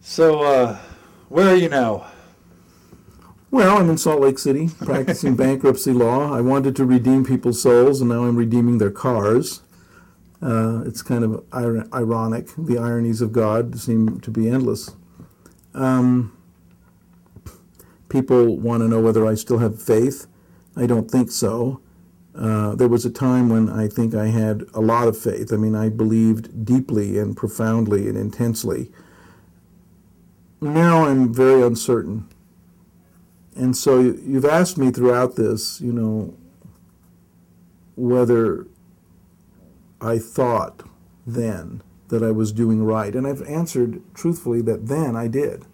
So, uh, where are you now? Well, I'm in Salt Lake City practicing bankruptcy law. I wanted to redeem people's souls, and now I'm redeeming their cars. Uh, it's kind of ir- ironic. The ironies of God seem to be endless. Um, people want to know whether I still have faith. I don't think so. Uh, there was a time when I think I had a lot of faith. I mean, I believed deeply and profoundly and intensely. Now I'm very uncertain. And so you've asked me throughout this, you know, whether I thought then that I was doing right. And I've answered truthfully that then I did.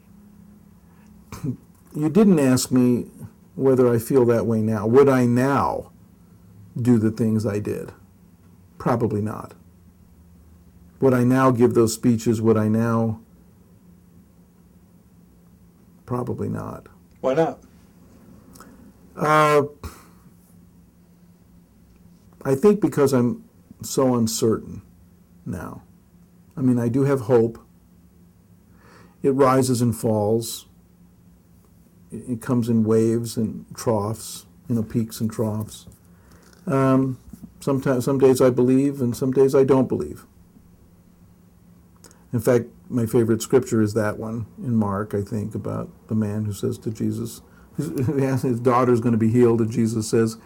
you didn't ask me whether I feel that way now. Would I now do the things I did? Probably not. Would I now give those speeches? Would I now? Probably not. Why not? Uh, I think because I'm so uncertain now. I mean, I do have hope. It rises and falls. It comes in waves and troughs, you know, peaks and troughs. Um, sometimes, some days I believe, and some days I don't believe. In fact, my favorite scripture is that one in Mark, I think, about the man who says to Jesus, his daughter's going to be healed, and Jesus says,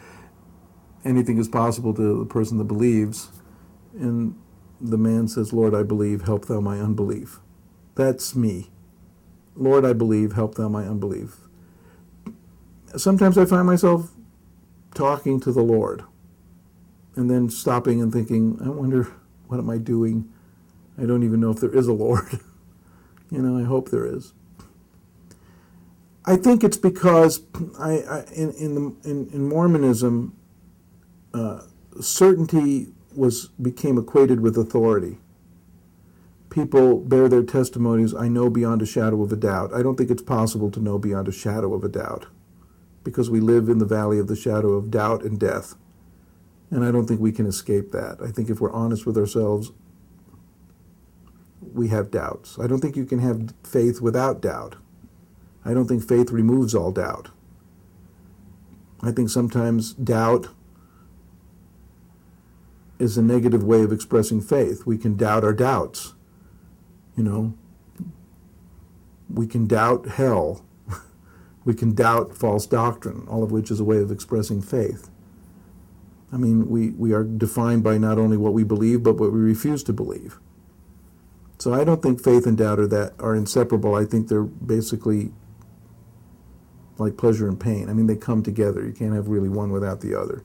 anything is possible to the person that believes. And the man says, Lord, I believe, help thou my unbelief. That's me. Lord, I believe, help thou my unbelief. Sometimes I find myself talking to the Lord and then stopping and thinking, I wonder, what am I doing? I don't even know if there is a Lord. you know, I hope there is. I think it's because I, I in in, the, in, in Mormonism, uh, certainty was became equated with authority. People bear their testimonies. I know beyond a shadow of a doubt. I don't think it's possible to know beyond a shadow of a doubt, because we live in the valley of the shadow of doubt and death, and I don't think we can escape that. I think if we're honest with ourselves, we have doubts. I don't think you can have faith without doubt. I don't think faith removes all doubt. I think sometimes doubt is a negative way of expressing faith. We can doubt our doubts. You know, we can doubt hell. we can doubt false doctrine, all of which is a way of expressing faith. I mean, we, we are defined by not only what we believe, but what we refuse to believe. So I don't think faith and doubt are that are inseparable. I think they're basically like pleasure and pain. I mean, they come together. You can't have really one without the other.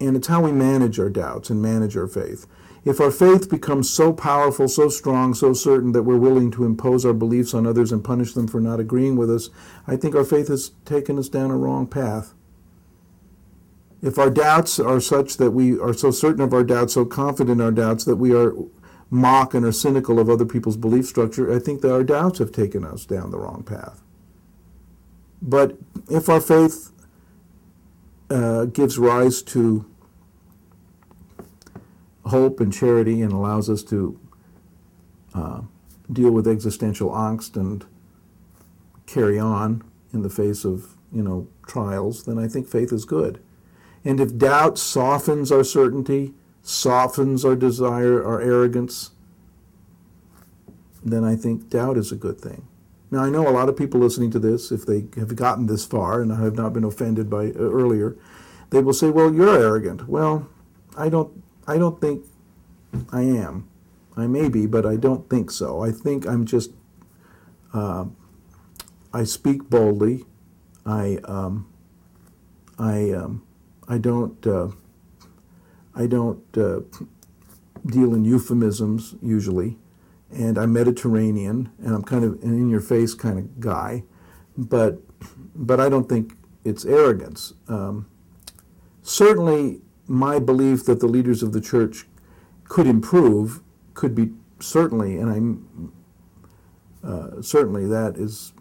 And it's how we manage our doubts and manage our faith. If our faith becomes so powerful, so strong, so certain that we're willing to impose our beliefs on others and punish them for not agreeing with us, I think our faith has taken us down a wrong path. If our doubts are such that we are so certain of our doubts, so confident in our doubts that we are mock and are cynical of other people's belief structure, I think that our doubts have taken us down the wrong path. But if our faith uh, gives rise to hope and charity and allows us to uh, deal with existential angst and carry on in the face of you know trials, then I think faith is good. And if doubt softens our certainty, softens our desire, our arrogance, then I think doubt is a good thing. Now, I know a lot of people listening to this, if they have gotten this far and have not been offended by uh, earlier, they will say, "Well, you're arrogant." Well, I don't. I don't think I am. I may be, but I don't think so. I think I'm just. Uh, I speak boldly. I. Um, I. Um, I don't. Uh, I don't uh, deal in euphemisms usually and I'm Mediterranean, and I'm kind of an in-your-face kind of guy, but but I don't think it's arrogance. Um, certainly, my belief that the leaders of the church could improve could be certainly, and I'm uh, certainly that is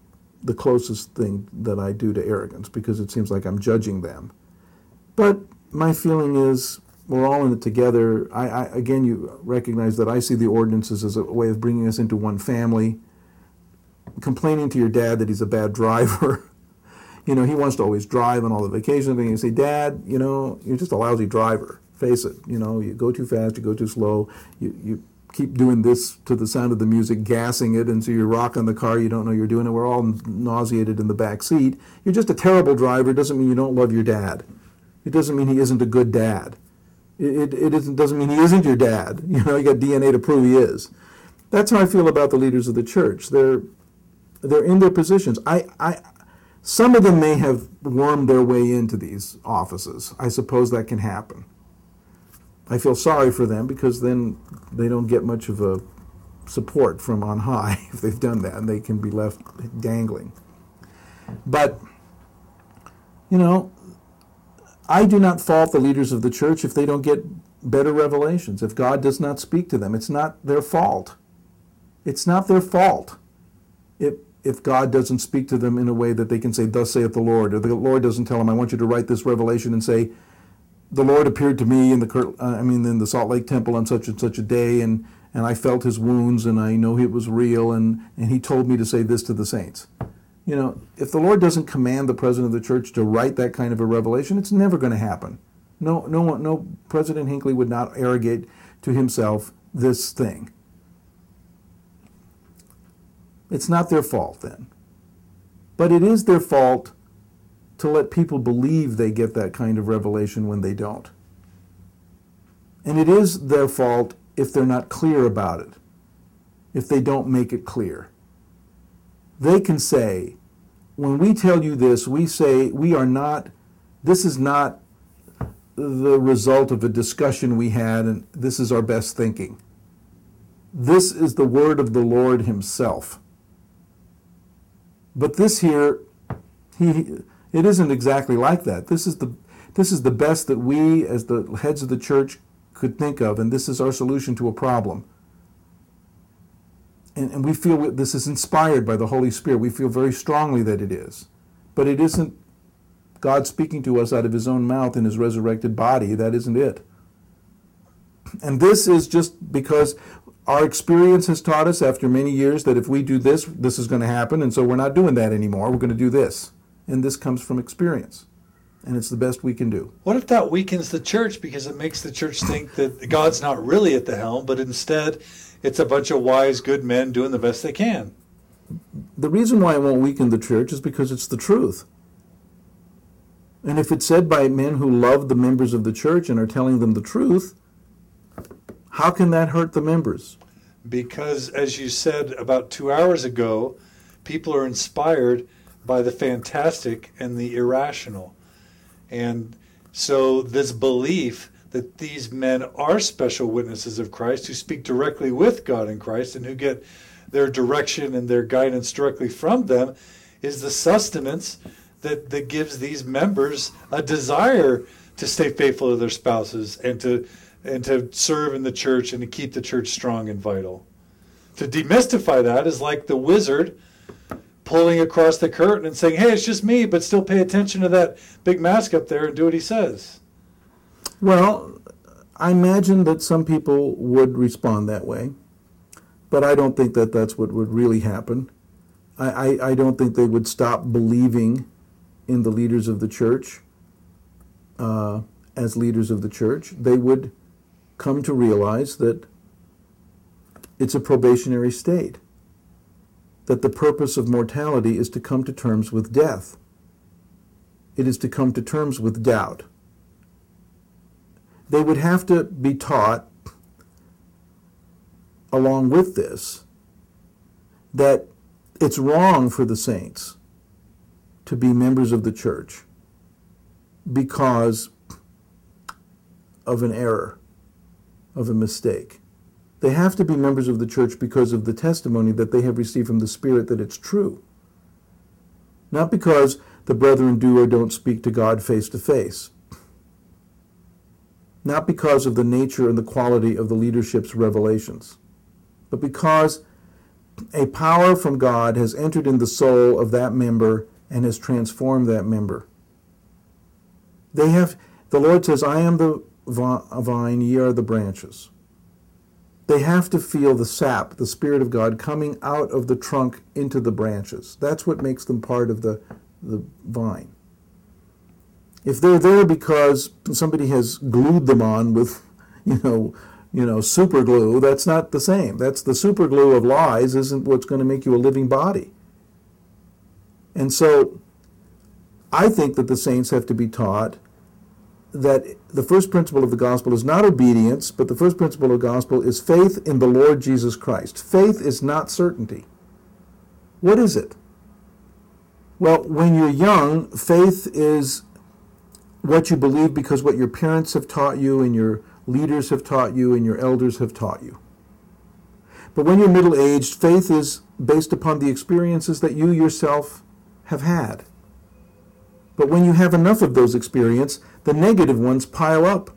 the closest thing that I do to arrogance because it seems like I'm judging them. But my feeling is we're all in it together. I, I again, you recognize that I see the ordinances as a way of bringing us into one family. Complaining to your dad that he's a bad driver. you know, he wants to always drive on all the vacations. And You say, Dad, you know, you're just a lousy driver. Face it. You know, you go too fast, you go too slow. You, you keep doing this to the sound of the music, gassing it, and so you're rocking the car. You don't know you're doing it. We're all nauseated in the back seat. You're just a terrible driver. It doesn't mean you don't love your dad. It doesn't mean he isn't a good dad. It, it, it doesn't mean he isn't your dad. You know, you got DNA to prove he is. That's how I feel about the leaders of the church. They're they're in their positions. I, I some of them may have wormed their way into these offices. I suppose that can happen. I feel sorry for them because then they don't get much of a support from on high if they've done that, and they can be left dangling. But, you know, I do not fault the leaders of the church if they don't get better revelations, if God does not speak to them. It's not their fault. It's not their fault if, if God doesn't speak to them in a way that they can say, Thus saith the Lord, or the Lord doesn't tell them, I want you to write this revelation and say, the Lord appeared to me in the I mean in the Salt Lake Temple on such and such a day, and and I felt His wounds, and I know it was real, and and He told me to say this to the saints. You know, if the Lord doesn't command the president of the church to write that kind of a revelation, it's never going to happen. No, no, no. President Hinckley would not arrogate to himself this thing. It's not their fault then, but it is their fault to let people believe they get that kind of revelation when they don't. And it is their fault if they're not clear about it, if they don't make it clear. They can say, when we tell you this, we say we are not, this is not the result of a discussion we had, and this is our best thinking. This is the word of the Lord Himself. But this here, he, it isn't exactly like that. This is the this is the best that we as the heads of the church could think of, and this is our solution to a problem. And, and we feel this is inspired by the Holy Spirit. We feel very strongly that it is. But it isn't God speaking to us out of his own mouth in his resurrected body. That isn't it. And this is just because our experience has taught us after many years that if we do this, this is going to happen. And so we're not doing that anymore. We're going to do this and this comes from experience. And it's the best we can do. What if that weakens the church because it makes the church think that God's not really at the helm, but instead it's a bunch of wise, good men doing the best they can? The reason why it won't weaken the church is because it's the truth. And if it's said by men who love the members of the church and are telling them the truth, how can that hurt the members? Because, as you said about two hours ago, people are inspired by the fantastic and the irrational. And so, this belief that these men are special witnesses of Christ who speak directly with God in Christ and who get their direction and their guidance directly from them is the sustenance that, that gives these members a desire to stay faithful to their spouses and to and to serve in the church and to keep the church strong and vital. To demystify that is like the wizard pulling across the curtain and saying, "Hey, it's just me," but still pay attention to that big mask up there and do what he says. Well, I imagine that some people would respond that way, but I don't think that that's what would really happen. I, I, I don't think they would stop believing in the leaders of the church uh, as leaders of the church. They would come to realize that it's a probationary state that the purpose of mortality is to come to terms with death. It is to come to terms with doubt. They would have to be taught, along with this, that it's wrong for the saints to be members of the church because of an error, of a mistake. They have to be members of the church because of the testimony that they have received from the Spirit that it's true. Not because the brethren do or don't speak to God face to face. Not because of the nature and the quality of the leadership's revelations, but because a power from God has entered in the soul of that member and has transformed that member. They have the Lord says, I am the vine, ye are the branches. They have to feel the sap, the Spirit of God, coming out of the trunk into the branches. That's what makes them part of the, the vine. If they're there because somebody has glued them on with, you know, you know, super glue, that's not the same. That's the super glue of lies isn't what's going to make you a living body. And so I think that the saints have to be taught that the first principle of the gospel is not obedience, but the first principle of the gospel is faith in the Lord Jesus Christ. Faith is not certainty. What is it? Well, when you're young, faith is what you believe because what your parents have taught you and your leaders have taught you and your elders have taught you. But when you're middle aged, faith is based upon the experiences that you yourself have had. But when you have enough of those experiences, the negative ones pile up.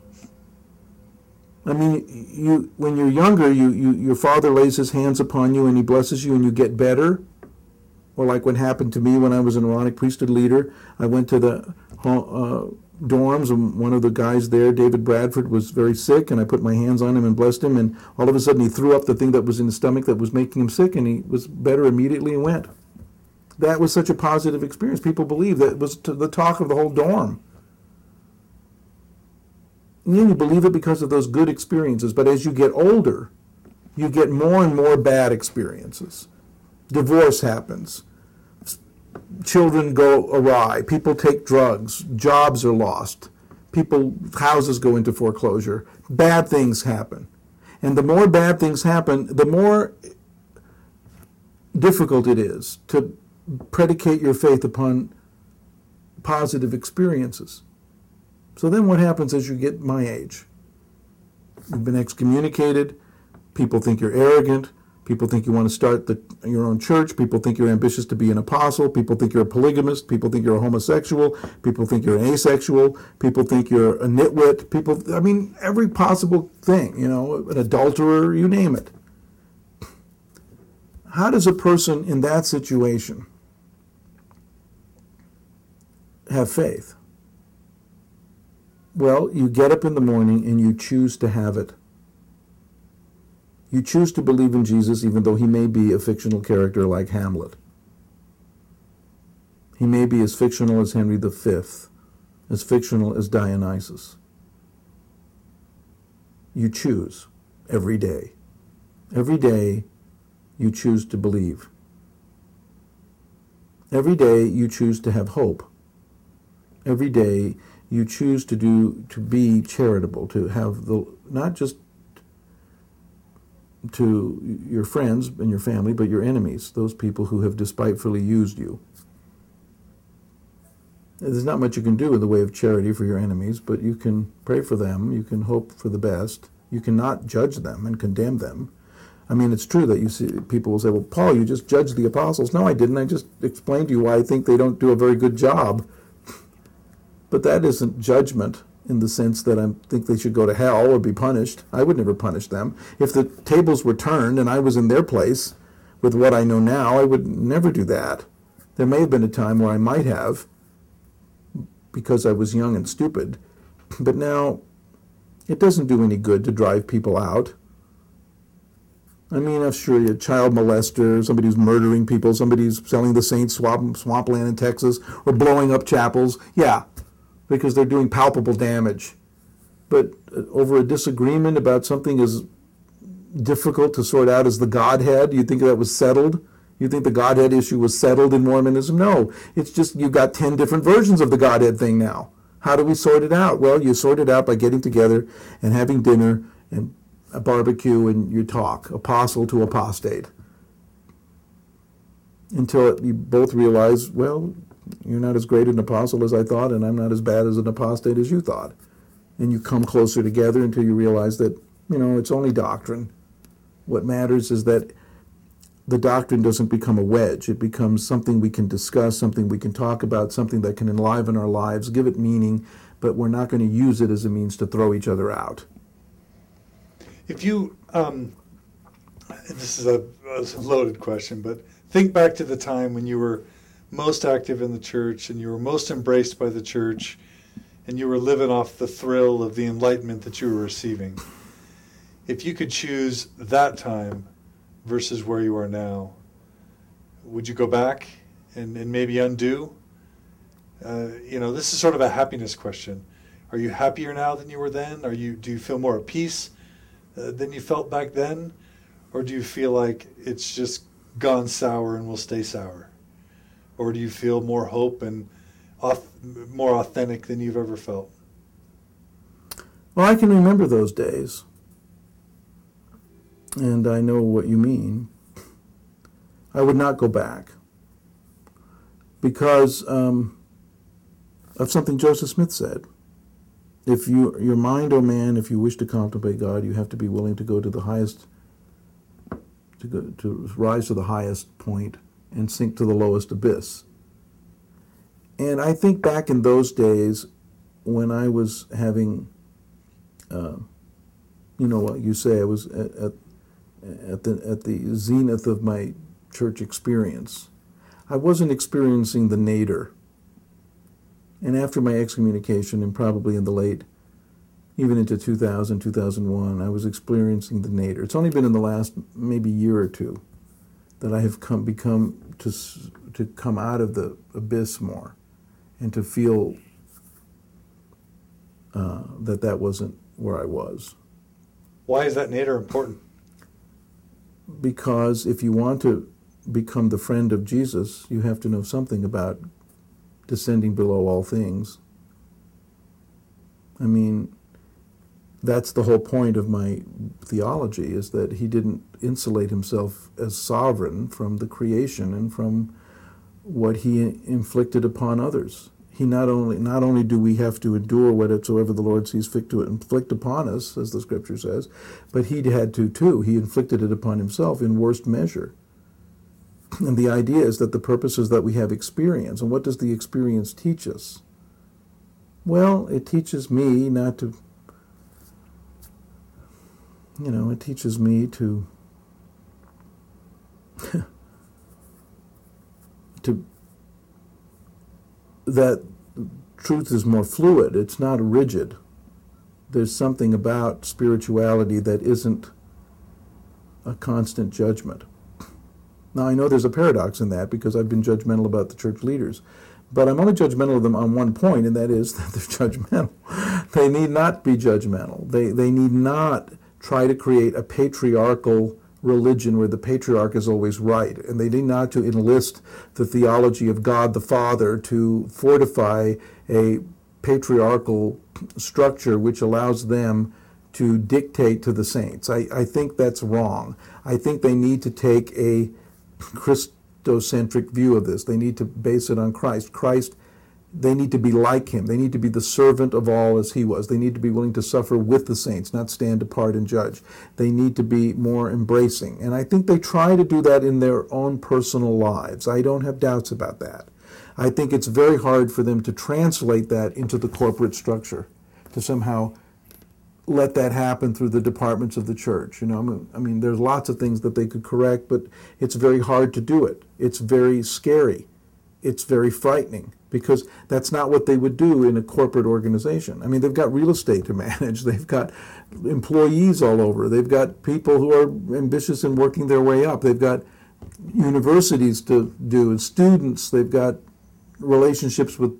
I mean, you when you're younger, you, you your father lays his hands upon you and he blesses you and you get better. Or like what happened to me when I was an Aaronic priesthood leader, I went to the uh, dorms, and one of the guys there, David Bradford, was very sick, and I put my hands on him and blessed him, and all of a sudden he threw up the thing that was in his stomach that was making him sick, and he was better immediately and went. That was such a positive experience. People believe that was the talk of the whole dorm. And you believe it because of those good experiences, but as you get older, you get more and more bad experiences. Divorce happens children go awry, people take drugs, jobs are lost, people houses go into foreclosure, bad things happen. And the more bad things happen, the more difficult it is to predicate your faith upon positive experiences. So then what happens as you get my age? You've been excommunicated, people think you're arrogant, People think you want to start the, your own church. People think you're ambitious to be an apostle. People think you're a polygamist. People think you're a homosexual. People think you're an asexual. People think you're a nitwit. People, I mean, every possible thing, you know, an adulterer, you name it. How does a person in that situation have faith? Well, you get up in the morning and you choose to have it. You choose to believe in Jesus even though he may be a fictional character like Hamlet. He may be as fictional as Henry V, as fictional as Dionysus. You choose every day. Every day you choose to believe. Every day you choose to have hope. Every day you choose to do to be charitable, to have the not just to your friends and your family, but your enemies, those people who have despitefully used you. There's not much you can do in the way of charity for your enemies, but you can pray for them, you can hope for the best, you cannot judge them and condemn them. I mean, it's true that you see people will say, "Well, Paul, you just judged the apostles." No, I didn't. I just explained to you why I think they don't do a very good job. But that isn't judgment in the sense that I think they should go to hell or be punished. I would never punish them. If the tables were turned and I was in their place with what I know now, I would never do that. There may have been a time where I might have because I was young and stupid, but now it doesn't do any good to drive people out. I mean, I'm sure a child molester, somebody who's murdering people, somebody who's selling the Saints swamp, swampland in Texas, or blowing up chapels. Yeah, because they're doing palpable damage. But uh, over a disagreement about something as difficult to sort out as the Godhead, you think that was settled? You think the Godhead issue was settled in Mormonism? No. It's just you've got 10 different versions of the Godhead thing now. How do we sort it out? Well, you sort it out by getting together and having dinner and a barbecue and you talk, apostle to apostate. Until you both realize, well, you're not as great an apostle as I thought, and I'm not as bad as an apostate as you thought. And you come closer together until you realize that, you know, it's only doctrine. What matters is that the doctrine doesn't become a wedge. It becomes something we can discuss, something we can talk about, something that can enliven our lives, give it meaning, but we're not going to use it as a means to throw each other out. If you, um, this is a, a loaded question, but think back to the time when you were most active in the church and you were most embraced by the church and you were living off the thrill of the enlightenment that you were receiving. If you could choose that time versus where you are now, would you go back and, and maybe undo? Uh, you know, this is sort of a happiness question. Are you happier now than you were then? Are you do you feel more at peace uh, than you felt back then, or do you feel like it's just gone sour and will stay sour, or do you feel more hope and more authentic than you've ever felt? Well, I can remember those days, and I know what you mean. I would not go back because um, of something Joseph Smith said. If you, your mind, O oh man, if you wish to contemplate God, you have to be willing to go to the highest, to go to rise to the highest point and sink to the lowest abyss. And I think back in those days when I was having, uh, you know what you say, I was at, at, at, the, at the zenith of my church experience. I wasn't experiencing the nadir. And after my excommunication, and probably in the late, even into 2000, 2001, I was experiencing the nadir. It's only been in the last maybe year or two that I have come become to to come out of the abyss more and to feel uh, that that wasn't where I was. Why is that nadir important? Because if you want to become the friend of Jesus, you have to know something about descending below all things. I mean, that's the whole point of my theology is that he didn't insulate himself as sovereign from the creation and from what he inflicted upon others he not only not only do we have to endure whatsoever the Lord sees fit to inflict upon us, as the Scripture says, but he had to too. He inflicted it upon himself in worst measure. And the idea is that the purpose is that we have experience. And what does the experience teach us? Well, it teaches me not to, you know, it teaches me to, to that truth is more fluid, it's not rigid. There's something about spirituality that isn't a constant judgment. Now, I know there's a paradox in that because I've been judgmental about the church leaders, but I'm only judgmental of them on one point, and that is that they're judgmental. they need not be judgmental. They, they need not try to create a patriarchal religion where the patriarch is always right, and they need not to enlist the theology of God the Father to fortify a patriarchal structure which allows them to dictate to the saints. I, I think that's wrong. I think they need to take a Christocentric view of this. They need to base it on Christ. Christ they need to be like him. They need to be the servant of all as he was. They need to be willing to suffer with the saints, not stand apart and judge. They need to be more embracing. And I think they try to do that in their own personal lives. I don't have doubts about that. I think it's very hard for them to translate that into the corporate structure, to somehow let that happen through the departments of the church. You know, I mean, there's lots of things that they could correct, but it's very hard to do it. It's very scary. It's very frightening because that's not what they would do in a corporate organization. I mean, they've got real estate to manage, they've got employees all over, they've got people who are ambitious in working their way up, they've got universities to do, and students, they've got relationships with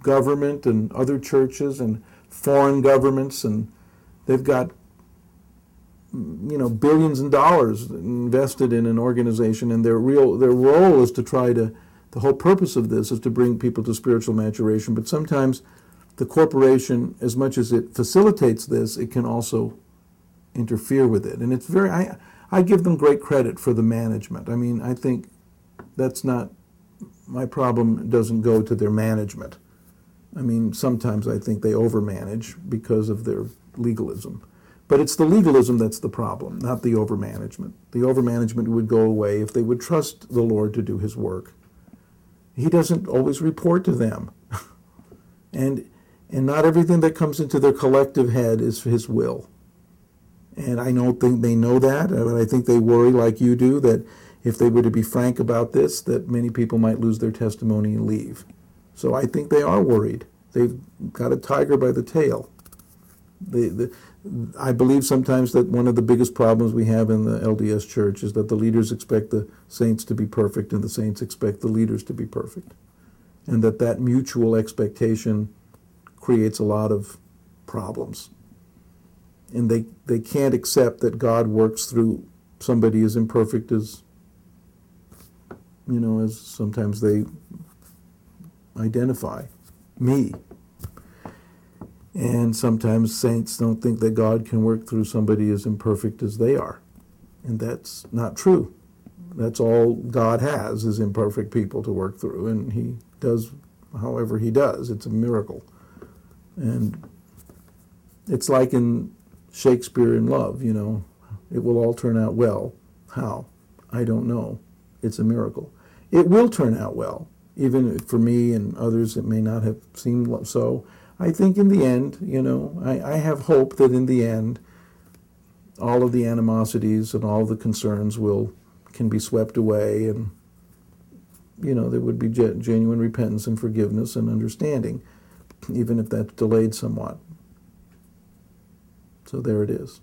government and other churches and foreign governments, and they've got you know billions of dollars invested in an organization, and their real their role is to try to the whole purpose of this is to bring people to spiritual maturation, but sometimes the corporation, as much as it facilitates this, it can also interfere with it. And it's very, I, I give them great credit for the management. I mean, I think that's not, my problem doesn't go to their management. I mean, sometimes I think they overmanage because of their legalism. But it's the legalism that's the problem, not the overmanagement. The overmanagement would go away if they would trust the Lord to do his work he doesn't always report to them. and and not everything that comes into their collective head is his will. And I don't think they know that, uh, but I think they worry like you do that if they were to be frank about this, that many people might lose their testimony and leave. So I think they are worried. They've got a tiger by the tail. They, the, I believe sometimes that one of the biggest problems we have in the LDS church is that the leaders expect the saints to be perfect and the saints expect the leaders to be perfect. And that that mutual expectation creates a lot of problems. And they, they can't accept that God works through somebody as imperfect as, you know, as sometimes they identify me. And sometimes saints don't think that God can work through somebody as imperfect as they are. And that's not true. That's all God has is imperfect people to work through, and He does however He does. It's a miracle. And it's like in Shakespeare in Love, you know, it will all turn out well. How? I don't know. It's a miracle. It will turn out well, even for me and others it may not have seemed so. I think in the end, you know, I, I have hope that in the end, all of the animosities and all the concerns will can be swept away, and you know there would be ge- genuine repentance and forgiveness and understanding, even if that's delayed somewhat. So there it is.